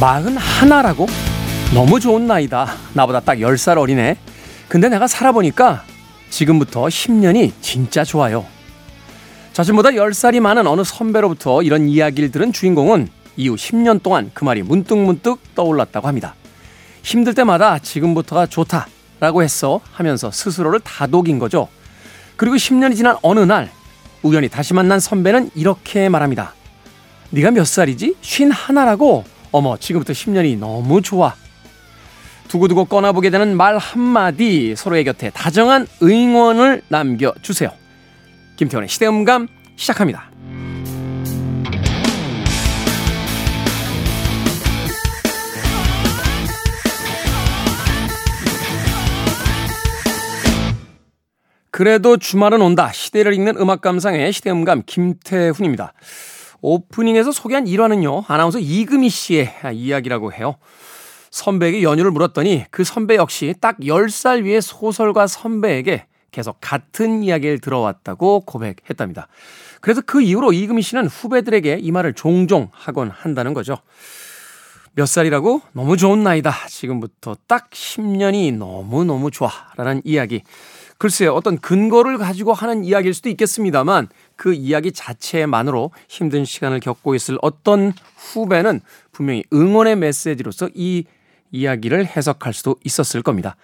마흔 하나라고? 너무 좋은 나이다. 나보다 딱 10살 어리네. 근데 내가 살아보니까 지금부터 10년이 진짜 좋아요. 자신보다 10살이 많은 어느 선배로부터 이런 이야기를 들은 주인공은 이후 10년 동안 그 말이 문득문득 떠올랐다고 합니다. 힘들 때마다 지금부터가 좋다 라고 했어 하면서 스스로를 다독인 거죠. 그리고 10년이 지난 어느 날 우연히 다시 만난 선배는 이렇게 말합니다. 네가 몇 살이지? 쉰 하나라고? 어머 지금부터 10년이 너무 좋아. 두고두고 꺼나보게 되는 말 한마디 서로의 곁에 다정한 응원을 남겨주세요. 김태원의 시대음감 시작합니다. 그래도 주말은 온다. 시대를 읽는 음악 감상의 시대음감 김태훈입니다. 오프닝에서 소개한 1화는요. 아나운서 이금희 씨의 이야기라고 해요. 선배에게 연유를 물었더니 그 선배 역시 딱 10살 위의 소설가 선배에게 계속 같은 이야기를 들어왔다고 고백했답니다. 그래서 그 이후로 이금희 씨는 후배들에게 이 말을 종종 하곤 한다는 거죠. 몇 살이라고? 너무 좋은 나이다. 지금부터 딱 10년이 너무너무 좋아. 라는 이야기. 글쎄요, 어떤 근거를 가지고 하는 이야기일 수도 있겠습니다만 그 이야기 자체만으로 힘든 시간을 겪고 있을 어떤 후배는 분명히 응원의 메시지로서 이 이야기를 해석할 수도 있었을 겁니다.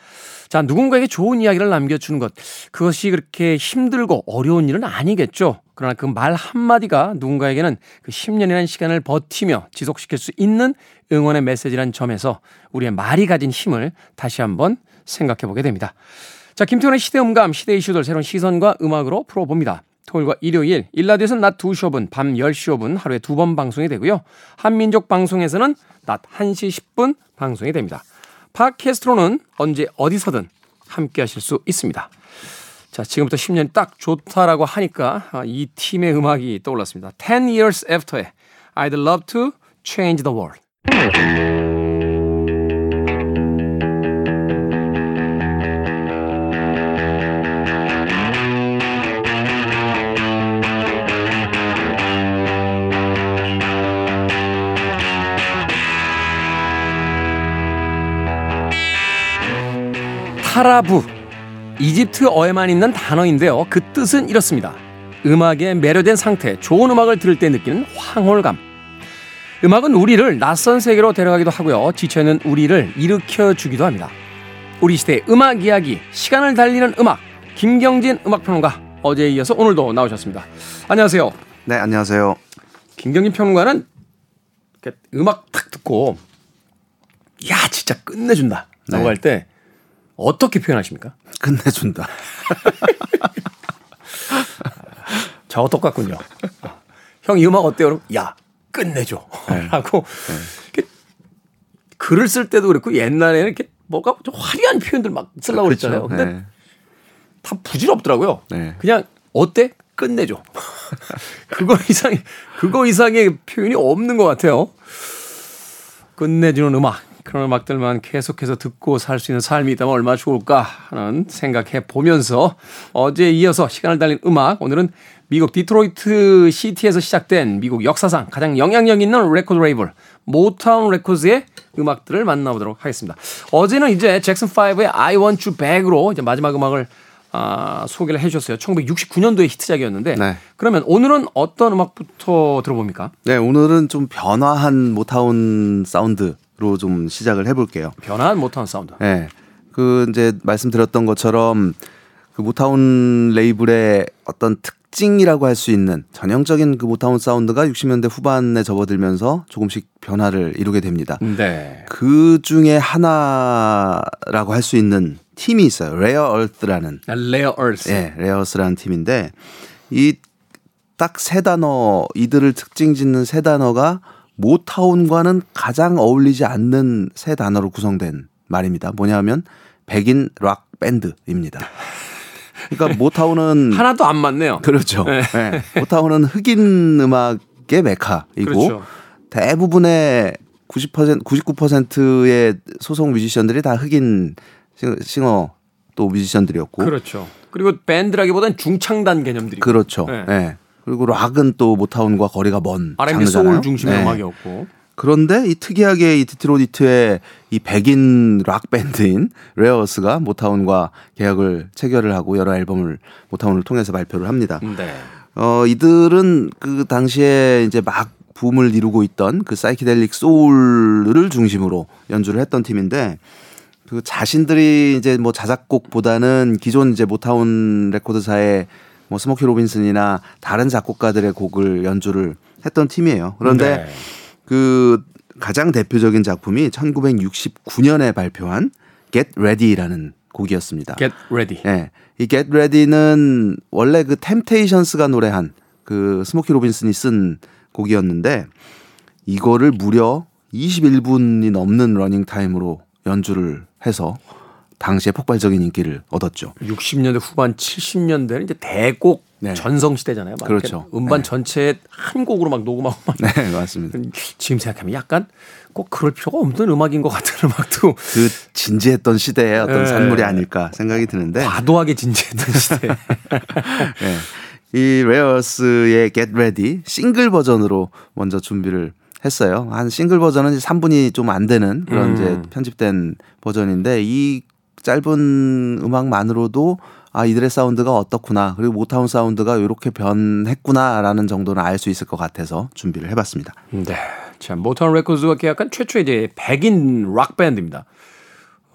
자, 누군가에게 좋은 이야기를 남겨주는 것. 그것이 그렇게 힘들고 어려운 일은 아니겠죠. 그러나 그 말 한마디가 누군가에게는 그 10년이라는 시간을 버티며 지속시킬 수 있는 응원의 메시지란 점에서 우리의 말이 가진 힘을 다시 한번 생각해 보게 됩니다. 자, 김태훈의 시대 음감, 시대 이슈들 새로운 시선과 음악으로 풀어봅니다. 토요일과 일요일, 일라드에서는 낮 2시 5분, 밤 10시 5분 하루에 두 번 방송이 되고요. 한민족 방송에서는 낮 1시 10분 방송이 됩니다. 팟캐스트로는 언제 어디서든 함께 하실 수 있습니다. 자, 지금부터 10년이 딱 좋다라고 하니까 이 팀의 음악이 떠올랐습니다. 10 years after의 I'd love to change the world. 타라부 이집트어에만 있는 단어인데요. 그 뜻은 이렇습니다. 음악에 매료된 상태, 좋은 음악을 들을 때 느끼는 황홀감. 음악은 우리를 낯선 세계로 데려가기도 하고요. 지쳐있는 우리를 일으켜 주기도 합니다. 우리 시대의 음악 이야기, 시간을 달리는 음악, 김경진 음악평론가 어제에 이어서 오늘도 나오셨습니다. 안녕하세요. 네, 안녕하세요. 김경진 평론가는 음악 탁 듣고 야 진짜 끝내준다 라고 네. 할때 어떻게 표현하십니까? 끝내준다. 저와 똑같군요. 형 이 음악 어때요? 야 끝내줘. 네. 라고 네. 글을 쓸 때도 그렇고 옛날에는 이렇게 뭐가 좀 화려한 표현들 막 쓰려고 그렇죠. 그랬잖아요. 근데 네. 다 부질없더라고요. 네. 그냥 어때? 끝내줘. 그거 이상의 그거 이상의 표현이 없는 것 같아요. 끝내주는 음악. 그런 음악들만 계속해서 듣고 살 수 있는 삶이 있다면 얼마나 좋을까 하는 생각해 보면서 어제 이어서 시간을 달린 음악 오늘은 미국 디트로이트 시티에서 시작된 미국 역사상 가장 영향력 있는 레코드 레이블 모타운 레코드의 음악들을 만나보도록 하겠습니다. 어제는 이제 Jackson 5의 I Want You Back으로 이제 마지막 음악을 아, 소개를 해주셨어요. 1969년도의 히트작이었는데 네. 그러면 오늘은 어떤 음악부터 들어봅니까? 네, 오늘은 좀 변화한 모타운 사운드 로 좀 시작을 해볼게요. 변화한 모타운 사운드. 네. 그 이제 말씀드렸던 것처럼 그 모타운 레이블의 어떤 특징이라고 할 수 있는 전형적인 그 모타운 사운드가 60년대 후반에 접어들면서 조금씩 변화를 이루게 됩니다. 네. 그 중에 하나라고 할 수 있는 팀이 있어요. Rare Earth라는. Rare Earth. 네, Rare Earth라는 팀인데 이 딱 세 단어 이들을 특징 짓는 세 단어가 모타운과는 가장 어울리지 않는 세 단어로 구성된 말입니다. 뭐냐면 백인 락 밴드입니다. 그러니까 모타운은 하나도 안 맞네요. 그렇죠. 네. 네. 모타운은 흑인 음악의 메카이고 그렇죠. 대부분의 90% 99%의 소속 뮤지션들이 다 흑인 싱어 또 뮤지션들이었고 그렇죠. 그리고 밴드라기보다는 중창단 개념들이 그렇죠. 네. 네. 그리고 락은 또 Motown과 거리가 먼 R&B soul 중심의 네. 음악이었고 그런데 이 특이하게 이 디트로이트의 이 백인 락 밴드인 Rare Earth가 Motown과 계약을 체결을 하고 여러 앨범을 Motown을 통해서 발표를 합니다. 네. 어 이들은 그 당시에 이제 막 붐을 이루고 있던 그 psychedelic soul을 중심으로 연주를 했던 팀인데 그 자신들이 이제 뭐 자작곡보다는 기존 이제 모타운 레코드사의 뭐 스모키 로빈슨이나 다른 작곡가들의 곡을 연주를 했던 팀이에요. 그런데 네. 그 가장 대표적인 작품이 1969년에 발표한 Get Ready라는 곡이었습니다. Get Ready. 네. 이 Get Ready는 원래 그 템테이션스가 노래한 그 스모키 로빈슨이 쓴 곡이었는데 이거를 무려 21분이 넘는 러닝 타임으로 연주를 해서 당시에 폭발적인 인기를 얻었죠. 60년대 후반 70년대는 이제 대곡 네. 전성 시대잖아요. 그렇죠. 음반 네. 전체에 한 곡으로 막 녹음하고 막. 네, 맞습니다. 지금 생각하면 약간 꼭 그럴 필요가 없는 음악인 것 같은 음악도 그 진지했던 시대의 어떤 네. 산물이 아닐까 생각이 드는데 과도하게 진지했던 시대. 네. 이 레어스의 Get Ready 싱글 버전으로 먼저 준비를 했어요. 한 싱글 버전은 3분이 좀 안 되는 그런 음. 이제 편집된 버전인데 이 짧은 음악만으로도 아 이들의 사운드가 어떻구나 그리고 모타운 사운드가 이렇게 변했구나라는 정도는 알 수 있을 것 같아서 준비를 해봤습니다. 네, 자 모타운 레코드가 계약한 최초의 이제 백인 락 밴드입니다.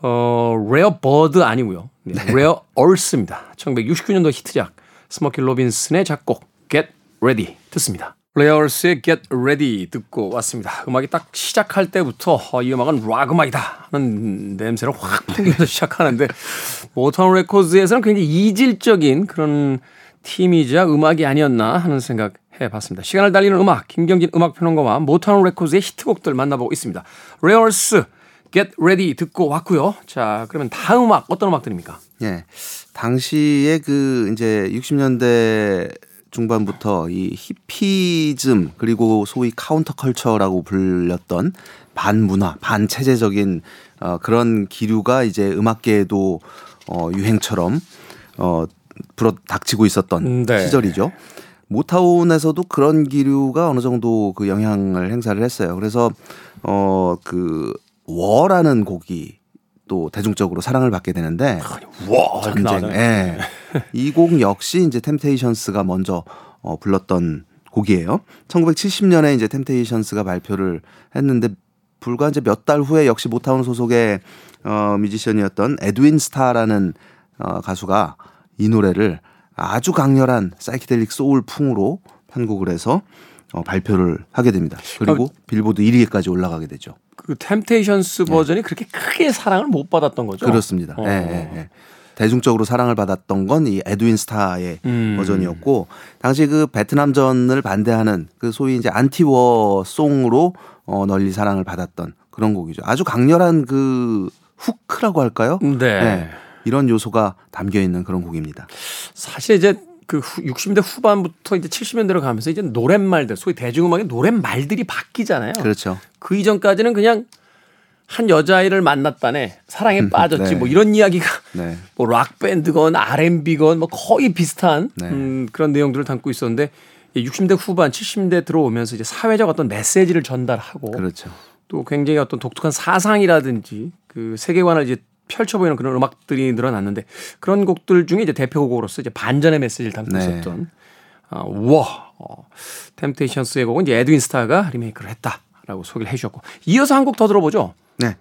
어 Rare Bird 아니고요, 네, 네. Rare Earth입니다. 1969년도 히트작 스모키 로빈슨의 작곡 Get Ready 듣습니다. 레어스의 Get Ready 듣고 왔습니다. 음악이 딱 시작할 때부터 어, 이 음악은 락 음악이다 하는 냄새를 확 풍기면서 시작하는데 모타운 레코드에서는 굉장히 이질적인 그런 팀이자 음악이 아니었나 하는 생각 해봤습니다. 시간을 달리는 음악 김경진 음악평론가와 모타운 레코드의 히트곡들 만나보고 있습니다. Rare Earth Get Ready 듣고 왔고요. 자 그러면 다음 음악 어떤 음악들입니까? 예, 당시에 그 이제 60년대 중반부터 이 히피즘 그리고 소위 counter culture라고 불렸던 반문화, 반체제적인 어, 그런 기류가 이제 음악계에도 어, 유행처럼 어, 불어 닥치고 있었던 음, 네. 시절이죠. 모타운에서도 그런 기류가 어느 정도 그 영향을 행사를 했어요. 그래서 어그 War라는 곡이 또 대중적으로 사랑을 받게 되는데 와 전쟁. 예. 이 곡 역시 이제 Temptations가 먼저 어, 불렀던 곡이에요. 1970년에 이제 Temptations가 발표를 했는데 불과 이제 몇 달 후에 역시 모타운 소속의 어, 뮤지션이었던 에드윈 스타라는 어, 가수가 이 노래를 아주 강렬한 사이키델릭 소울 풍으로 편곡을 해서 어, 발표를 하게 됩니다. 그리고 아, 빌보드 1위에까지 올라가게 되죠. 그 템테이션스 네. 버전이 네. 그렇게 크게 사랑을 못 받았던 거죠. 그렇습니다. 어. 네, 네, 네. 대중적으로 사랑을 받았던 건 이 에드윈 스타의 음. 버전이었고 당시 그 베트남전을 반대하는 그 소위 이제 안티워 송으로 어 널리 사랑을 받았던 그런 곡이죠. 아주 강렬한 그 후크라고 할까요? 네. 네. 이런 요소가 담겨 있는 그런 곡입니다. 사실 이제 그 후, 60년대 후반부터 이제 70년대로 가면서 이제 노랫말들, 소위 대중음악의 노랫말들이 바뀌잖아요. 그렇죠. 그 이전까지는 그냥 한 여자아이를 만났다네 사랑에 빠졌지 네. 뭐 이런 이야기가 네. 뭐 락 밴드건 R&B건 뭐 거의 비슷한 네. 음, 그런 내용들을 담고 있었는데 60대 후반 70대 들어오면서 이제 사회적 어떤 메시지를 전달하고 그렇죠. 또 굉장히 어떤 독특한 사상이라든지 그 세계관을 이제 펼쳐 보이는 그런 음악들이 늘어났는데 그런 곡들 중에 이제 대표곡으로서 이제 반전의 메시지를 담고 네. 있었던 아, 와 어, 템테이션스의 곡은 이제 에드윈 스타가 리메이크를 했다라고 소개를 해주셨고 이어서 한 곡 더 들어보죠. 네.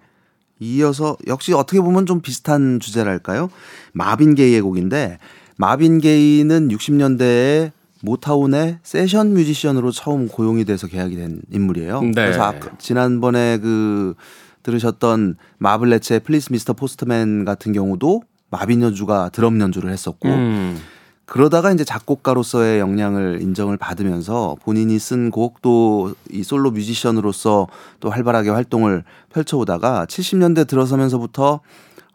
이어서 역시 어떻게 보면 좀 비슷한 주제랄까요? 마빈 게이의 곡인데 마빈 게이는 60년대에 모타운의 세션 뮤지션으로 처음 고용이 돼서 계약이 된 인물이에요. 네. 그래서 아까 지난번에 그 들으셨던 Marvelettes의 Please Mister Postman 같은 경우도 마빈 연주가 드럼 연주를 했었고 음. 그러다가 이제 작곡가로서의 역량을 인정을 받으면서 본인이 쓴 곡도 이 솔로 뮤지션으로서 또 활발하게 활동을 펼쳐오다가 70년대 들어서면서부터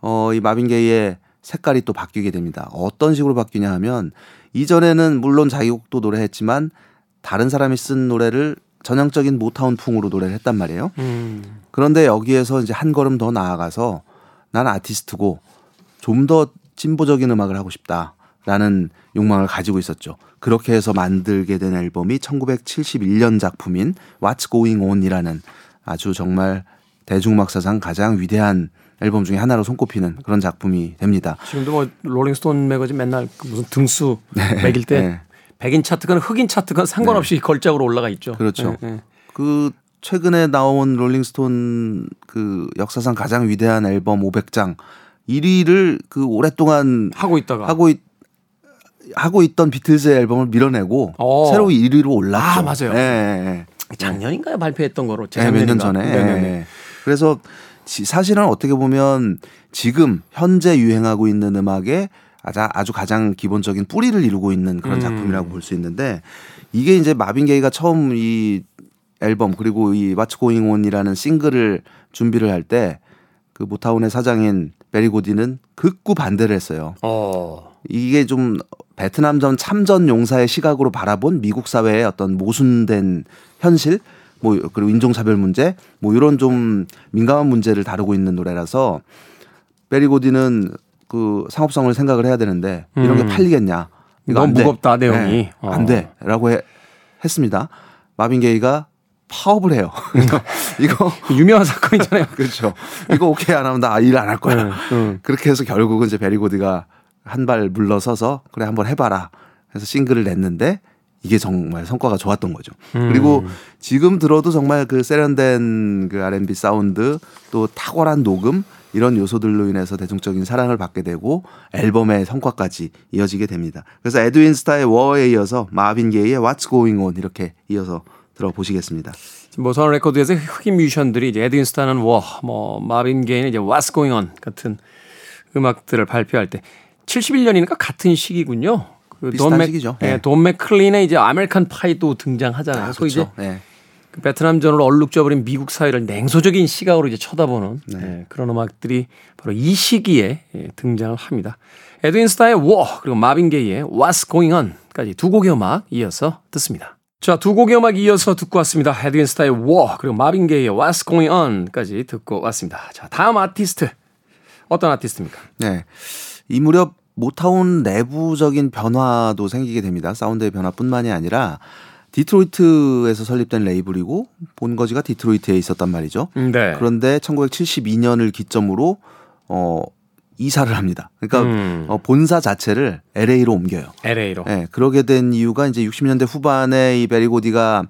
어, 이 마빈 게이의 색깔이 또 바뀌게 됩니다. 어떤 식으로 바뀌냐 하면 이전에는 물론 자기 곡도 노래했지만 다른 사람이 쓴 노래를 전형적인 모타운 풍으로 노래를 했단 말이에요. 음. 그런데 여기에서 이제 한 걸음 더 나아가서 난 아티스트고 좀 더 진보적인 음악을 하고 싶다라는 욕망을 가지고 있었죠. 그렇게 해서 만들게 된 앨범이 1971년 작품인 What's Going On이라는 아주 정말 대중음악 사상 가장 위대한 앨범 중에 하나로 손꼽히는 그런 작품이 됩니다. 지금도 뭐 롤링스톤 매거진 맨날 그 무슨 등수 네. 매길 때 네. 백인 차트건 흑인 차트건 상관없이 네. 걸작으로 올라가 있죠. 그렇죠. 네, 네. 그 최근에 나온 롤링스톤 그 역사상 가장 위대한 앨범 500장 1위를 그 오랫동안 하고 있다가 하고 있 하고 있던 비틀즈의 앨범을 밀어내고 어. 새로 1위로 올랐죠. 아 맞아요. 네. 작년인가요 발표했던 거로 네, 몇년 전에. 네. 그래서 사실은 어떻게 보면 지금 현재 유행하고 있는 음악에 아주 가장 기본적인 뿌리를 이루고 있는 그런 음. 작품이라고 음. 볼수 있는데 이게 이제 마빈 게이가 처음 이 앨범 그리고 이 What's Going On이라는 싱글을 준비를 할 때 그 모타운의 사장인 베리 고디는 극구 반대를 했어요. 어. 이게 좀 베트남전 참전 용사의 시각으로 바라본 미국 사회의 어떤 모순된 현실 뭐 그리고 인종차별 문제 뭐 이런 좀 민감한 문제를 다루고 있는 노래라서 베리 고디는 그 상업성을 생각을 해야 되는데 이런 게 음. 팔리겠냐? 이거 너무 무겁다 내용이 네, 안 돼라고 해, 했습니다. 마빈 게이가 파업을 해요. 이거 유명한 사건이잖아요. 그렇죠. 이거 오케이 안 하면 나 일 안 할 거야. 응, 응. 그렇게 해서 결국은 이제 베리 고디가 한 발 물러서서 그래 한번 해봐라. 해서 싱글을 냈는데 이게 정말 성과가 좋았던 거죠. 음. 그리고 지금 들어도 정말 그 세련된 그 R&B 사운드 또 탁월한 녹음 이런 요소들로 인해서 대중적인 사랑을 받게 되고 앨범의 성과까지 이어지게 됩니다. 그래서 에드윈 스타의 War에 이어서 마빈 게이의 What's Going On 이렇게 이어서 들어보시겠습니다. 모타운 레코드에서 흑인 뮤지션들이 이제 에드윈 스타는 워, 뭐 마빈 게이는 이제 What's Going On 같은 음악들을 발표할 때 71년이니까 같은 시기군요. 그돈 맥, 시기죠. 네. 돈 맥클린의 이제 American Pie도 등장하잖아요. 아, 그렇죠. 이제 네. 그 베트남전으로 얼룩져버린 미국 사회를 냉소적인 시각으로 이제 쳐다보는 네. 네, 그런 음악들이 바로 이 시기에 예, 등장을 합니다. 에드윈 스타의 워 그리고 마빈 게이의 What's Going On까지 두 곡의 음악 이어서 듣습니다. 자, 두 곡의 음악 이어서 듣고 왔습니다. 에드윈 스타의 War, 그리고 마빈 게이의 What's Going On까지 듣고 왔습니다. 자, 다음 아티스트. 어떤 아티스트입니까? 네. 이 무렵 모타운 내부적인 변화도 생기게 됩니다. 사운드의 변화뿐만이 아니라 디트로이트에서 설립된 레이블이고 본거지가 디트로이트에 있었단 말이죠. 네. 그런데 1972년을 기점으로 어 이사를 합니다. 그러니까 음. 어, 본사 자체를 LA로 옮겨요. LA로. 네, 그러게 된 이유가 이제 60년대 후반에 이 베리 고디가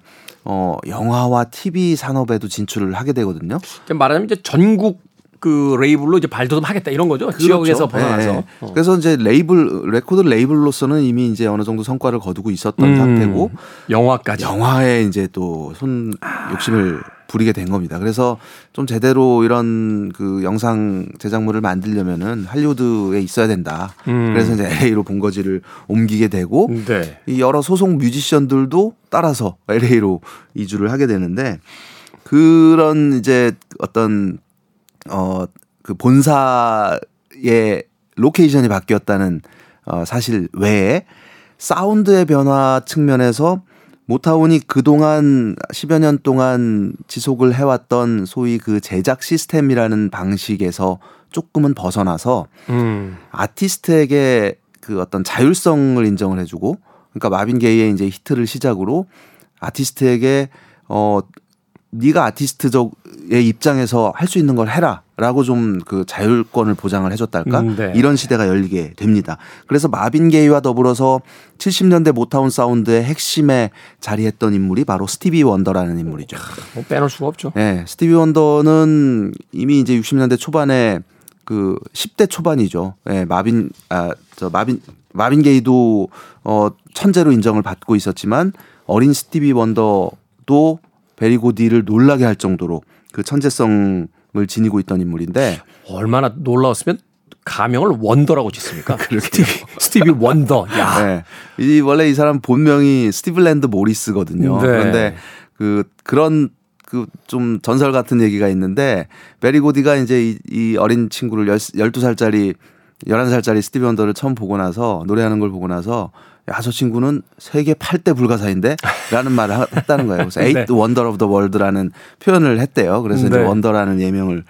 어, 영화와 TV 산업에도 진출을 하게 되거든요. 말하자면 이제 전국 그 레이블로 이제 발돋움하겠다 이런 거죠. 그렇죠. 지역에서 벗어나서. 네. 어. 그래서 이제 레이블 레코드 레이블로서는 이미 이제 어느 정도 성과를 거두고 있었던 음. 상태고 영화까지 영화에 이제 또 손 욕심을 부리게 된 겁니다. 그래서 좀 제대로 이런 그 영상 제작물을 만들려면은 할리우드에 있어야 된다. 음. 그래서 이제 LA로 본거지를 옮기게 되고 네. 이 여러 소속 뮤지션들도 따라서 LA로 이주를 하게 되는데 그런 이제 어떤 어 그 본사의 로케이션이 바뀌었다는 어 사실 외에 사운드의 변화 측면에서 모타운이 그동안 10여 년 동안 지속을 해왔던 소위 그 제작 시스템이라는 방식에서 조금은 벗어나서 음. 아티스트에게 그 어떤 자율성을 인정을 해주고 그러니까 마빈 게이의 이제 히트를 시작으로 아티스트에게 어 네가 아티스트적의 입장에서 할 수 있는 걸 해라. 라고 좀 그 자율권을 보장을 해줬달까? 음, 네. 이런 시대가 열리게 됩니다. 그래서 마빈 게이와 더불어서 70년대 모타운 사운드의 핵심에 자리했던 인물이 바로 스티비 원더라는 인물이죠. 뭐 빼놓을 수가 없죠. 네. 스티비 원더는 이미 이제 60년대 초반에 그 10대 초반이죠. 예, 네, 마빈, 아, 저 마빈, 마빈 게이도 어, 천재로 인정을 받고 있었지만 어린 스티비 원더도 베리고디를 놀라게 할 정도로 그 천재성을 지니고 있던 인물인데 얼마나 놀라웠으면 가명을 원더라고 짓습니까? 스티비, 스티비 원더. 야. 네. 이 원래 이 사람 본명이 스티블랜드 모리스거든요. 네. 그런데 그 그런 그 좀 전설 같은 얘기가 있는데 베리고디가 이제 이, 이 어린 친구를 열, 12살짜리 11살짜리 스티비 원더를 처음 보고 나서 노래하는 걸 보고 나서 야, 저 친구는 세계 8대 불가사의인데? 라는 말을 했다는 거예요. 그래서 Eighth Wonder of the World라는 표현을 했대요. 그래서 네. 이제 원더라는 예명을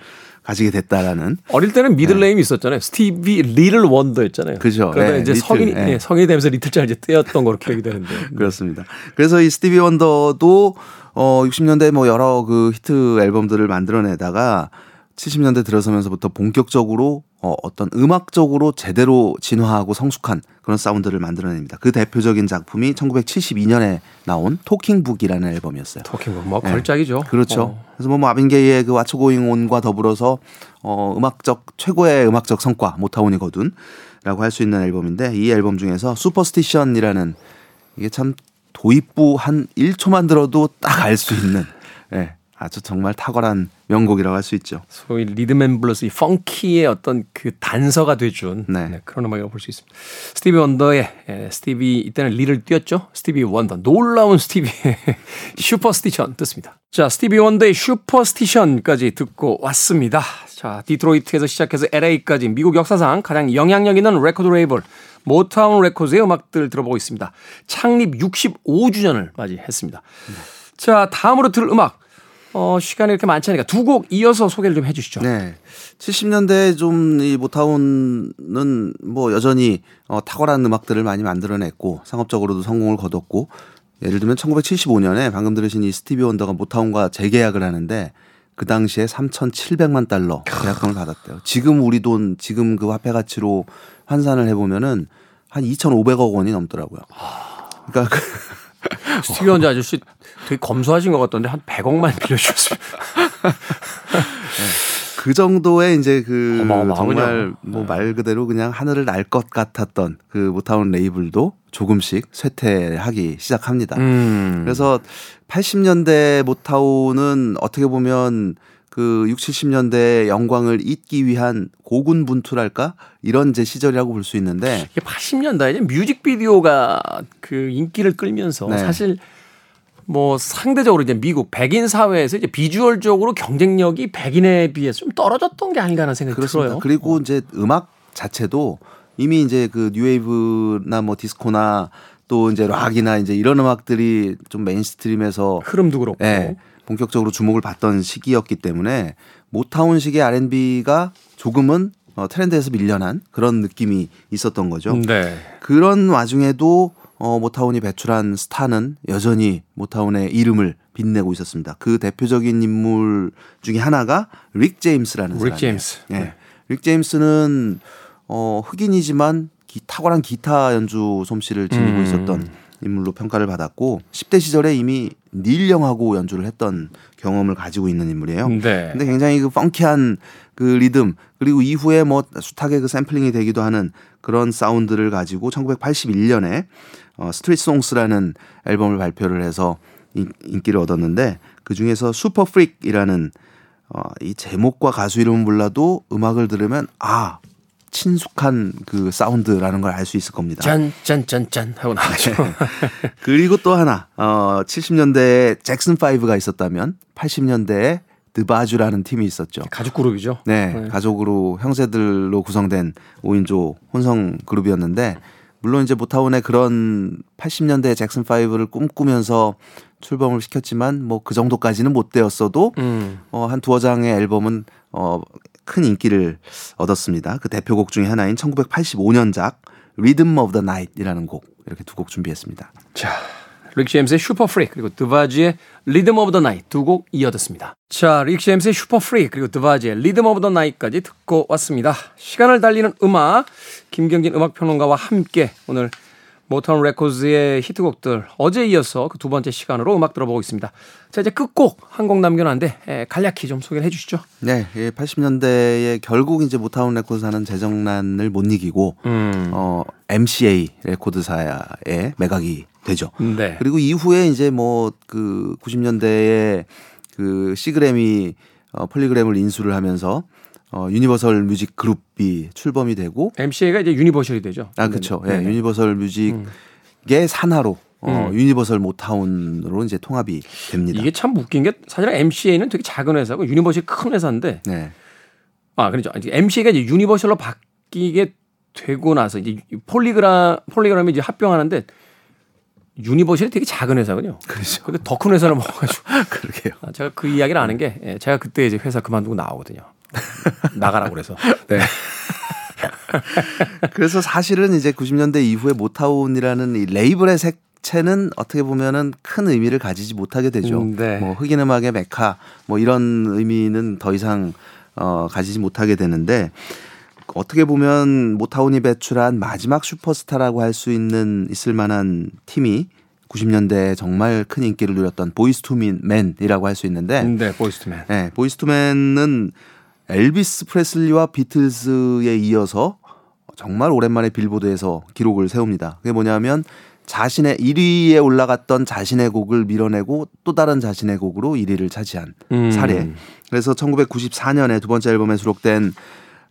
가지게 됐다라는. 어릴 때는 middle name이 네. 있었잖아요. 스티비 리틀 원더였잖아요. 그죠. 그러다 네, 이제 little, 성인이 네. 네. 성인이 되면서 little자 이제 떼었던 거로 기억이 되는데. 그렇습니다. 그래서 이 스티비 원더도 어 60년대 뭐 여러 그 히트 앨범들을 만들어내다가 70년대 들어서면서부터 본격적으로 어, 어떤 음악적으로 제대로 진화하고 성숙한 그런 사운드를 만들어냅니다. 그 대표적인 작품이 1972년에 나온 Talking Book이라는 앨범이었어요. Talking Book 뭐 네. 걸작이죠. 그렇죠. 어. 그래서 뭐 마빈 게이의 그 What's Going On과 더불어서 어 음악적 최고의 음악적 성과 모타운이 거둔라고 할 수 있는 앨범인데 이 앨범 중에서 Superstition이라는 이게 참 도입부 한 1초만 들어도 딱 알 수 있는 예. 아주 정말 탁월한 명곡이라고 할 수 있죠. 소위 리듬앤 블루스 이 funky의 어떤 그 단서가 돼준 네. 네, 그런 음악이라고 볼 수 있습니다. 스티비 원더의 예, 스티비 이때는 little을 떼었죠. 스티비 원더 놀라운 스티비의 Superstition 듣습니다. 자 스티비 원더의 Superstition까지 듣고 왔습니다. 자 디트로이트에서 시작해서 LA까지 미국 역사상 가장 영향력 있는 레코드 레이블 모타운 레코드의 음악들 들어보고 있습니다. 창립 65주년을 맞이했습니다. 네. 자 다음으로 들을 음악 어, 시간이 이렇게 많지 않으니까 두 곡 이어서 소개를 좀 해주시죠. 네. 70년대 좀 이 모타운은 뭐 여전히 어, 탁월한 음악들을 많이 만들어냈고 상업적으로도 성공을 거뒀고 예를 들면 1975년에 방금 들으신 이 스티비 원더가 모타운과 재계약을 하는데 그 당시에 3,700만 달러 계약금을 받았대요. 지금 우리 돈 지금 그 화폐 가치로 환산을 해보면은 한 2,500억 원이 넘더라고요. 그러니까 그 스티비 원더 아저씨 되게 검소하신 것 같던데 한 100억만 빌려주셨어요. 그 정도의 이제 그 정말 뭐말 네. 그대로 그냥 하늘을 날 것 같았던 그 모타운 레이블도 조금씩 쇠퇴하기 시작합니다. 음. 그래서 80년대 모타운은 어떻게 보면 그 6, 70년대 영광을 잇기 위한 고군분투랄까 이런 제 시절이라고 볼 수 있는데 이게 80년대에 뮤직비디오가 그 인기를 끌면서 네. 사실 뭐 상대적으로 이제 미국 백인 사회에서 이제 비주얼적으로 경쟁력이 백인에 비해서 좀 떨어졌던 게 아닌가 하는 생각이 그렇습니다. 들어요. 그리고 어. 이제 음악 자체도 이미 이제 그 뉴웨이브나 뭐 디스코나 또 이제 락이나 이제 이런 음악들이 좀 mainstream에서 흐름도 그렇고 네, 본격적으로 주목을 받던 시기였기 때문에 모타운식의 R&B가 조금은 어, 트렌드에서 밀려난 그런 느낌이 있었던 거죠. 네. 그런 와중에도 어, 모타운이 배출한 스타는 여전히 모타운의 이름을 빛내고 있었습니다. 그 대표적인 인물 중에 하나가 릭 제임스라는 사람이에요. 제임스. 네. 네. 릭 제임스는 어, 흑인이지만 기, 탁월한 기타 연주 솜씨를 지니고 음. 있었던 인물로 평가를 받았고 10대 시절에 이미 닐 영하고 연주를 했던 경험을 가지고 있는 인물이에요. 네. 근데 굉장히 그 funky한 그 리듬 그리고 이후에 뭐 숱하게 그 샘플링이 되기도 하는 그런 사운드를 가지고 1981년에 어, Street Songs라는 앨범을 발표를 해서 인, 인기를 얻었는데 그 중에서 Super Freak이라는 어, 이 제목과 가수 이름은 몰라도 음악을 들으면 아 친숙한 그 사운드라는 걸 알 수 있을 겁니다. 짠, 짠, 짠, 짠 하고 나가죠. 그리고 또 하나, 어, 70년대에 잭슨 5가 있었다면 80년대에 드바지라는 팀이 있었죠. 가족 그룹이죠. 네, 네. 가족으로 형제들로 구성된 5인조 혼성 그룹이었는데 물론 이제 모타운의 그런 80년대 잭슨 5를 꿈꾸면서 출범을 시켰지만 뭐 그 정도까지는 못 되었어도 음. 어, 한 두어 장의 앨범은 어, 큰 인기를 얻었습니다. 그 대표곡 중에 하나인 1985년작 Rhythm of the Night이라는 곡 이렇게 두 곡 준비했습니다. 자, 릭 제임스의 Super Freak 그리고 드바지의 Rhythm of the Night 두곡 이어 듣습니다. 자, 릭 제임스의 Super Freak 그리고 드바지의 Rhythm of the Night까지 듣고 왔습니다. 시간을 달리는 음악 김경진 음악 평론가와 함께 오늘 모타운 레코드의 히트곡들 어제 이어서 그 두 번째 시간으로 음악 들어보고 있습니다. 자 이제 끝곡 한 곡 남겨놨는데 에, 간략히 좀 소개를 해주시죠. 네, 예, 80년대에 결국 이제 모타운 레코드사는 재정난을 못 이기고 음. 어, MCA 레코드사에 매각이 되죠. 네. 그리고 이후에 이제 뭐 그 90년대에 그 시그램이 어, 폴리그램을 인수를 하면서 어, 유니버설 뮤직 그룹이 출범이 되고 MCA가 이제 유니버설이 되죠. 아 그렇죠. 예, 네. 유니버설 뮤직의 음. 산하로 어, 음. 유니버설 모타운으로 이제 통합이 됩니다. 이게 참 웃긴 게 사실 MCA는 되게 작은 회사고 유니버설이 큰 회사인데. 네. 아 그렇죠. MCA가 이제 유니버설로 바뀌게 되고 나서 이제 폴리그라 폴리그램이 이제 합병하는데 유니버셜이 되게 작은 회사거든요. 그렇죠. 근데 더 큰 회사를 먹어가지고. 그러게요. 아, 제가 그 이야기를 아는 게 예, 제가 그때 이제 회사 그만두고 나오거든요. 나가라고 그래서. 네. 그래서 사실은 이제 90년대 이후에 Motown이라는 이 레이블의 색채는 어떻게 보면은 큰 의미를 가지지 못하게 되죠. 음, 네. 뭐 흑인 음악의 메카 뭐 이런 의미는 더 이상 어 가지지 못하게 되는데 어떻게 보면 Motown이 배출한 마지막 슈퍼스타라고 할 수 있는 있을 만한 팀이 90년대에 정말 큰 인기를 누렸던 Boyz II Men이라고 할 수 있는데 네, 보이스투맨. 네, 보이스투맨은 엘비스 프레슬리와 비틀즈에 이어서 정말 오랜만에 빌보드에서 기록을 세웁니다. 그게 뭐냐면 자신의 1위에 올라갔던 자신의 곡을 밀어내고 또 다른 자신의 곡으로 1위를 차지한 음. 사례. 그래서 1994년에 두 번째 앨범에 수록된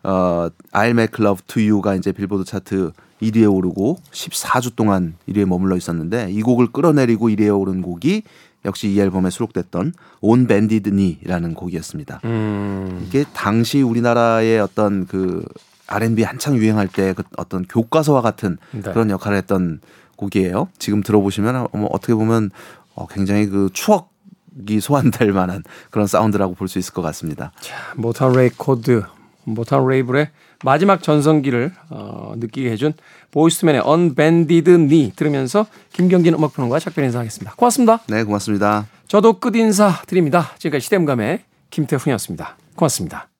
어 I'll Make Love to You가 이제 빌보드 차트 1위에 오르고 14주 동안 1위에 머물러 있었는데 이 곡을 끌어내리고 1위에 오른 곡이 역시 이 앨범에 수록됐던 On Bended Knee라는 곡이었습니다. 음. 이게 당시 우리나라의 어떤 그 R&B 한창 유행할 때 그 어떤 교과서와 같은 네. 그런 역할을 했던 곡이에요. 지금 들어보시면 어, 어떻게 보면 어, 굉장히 그 추억이 소환될 만한 그런 사운드라고 볼 수 있을 것 같습니다. 모타운 레이코드, 모타운 레이블의 마지막 전성기를 어, 느끼게 해준 보이스투맨의 Unbended Knee 들으면서 김경진 음악평론가 작별 인사하겠습니다. 고맙습니다. 네, 고맙습니다. 저도 끝 인사 드립니다. 지금까지 시대음감의 김태훈이었습니다. 고맙습니다.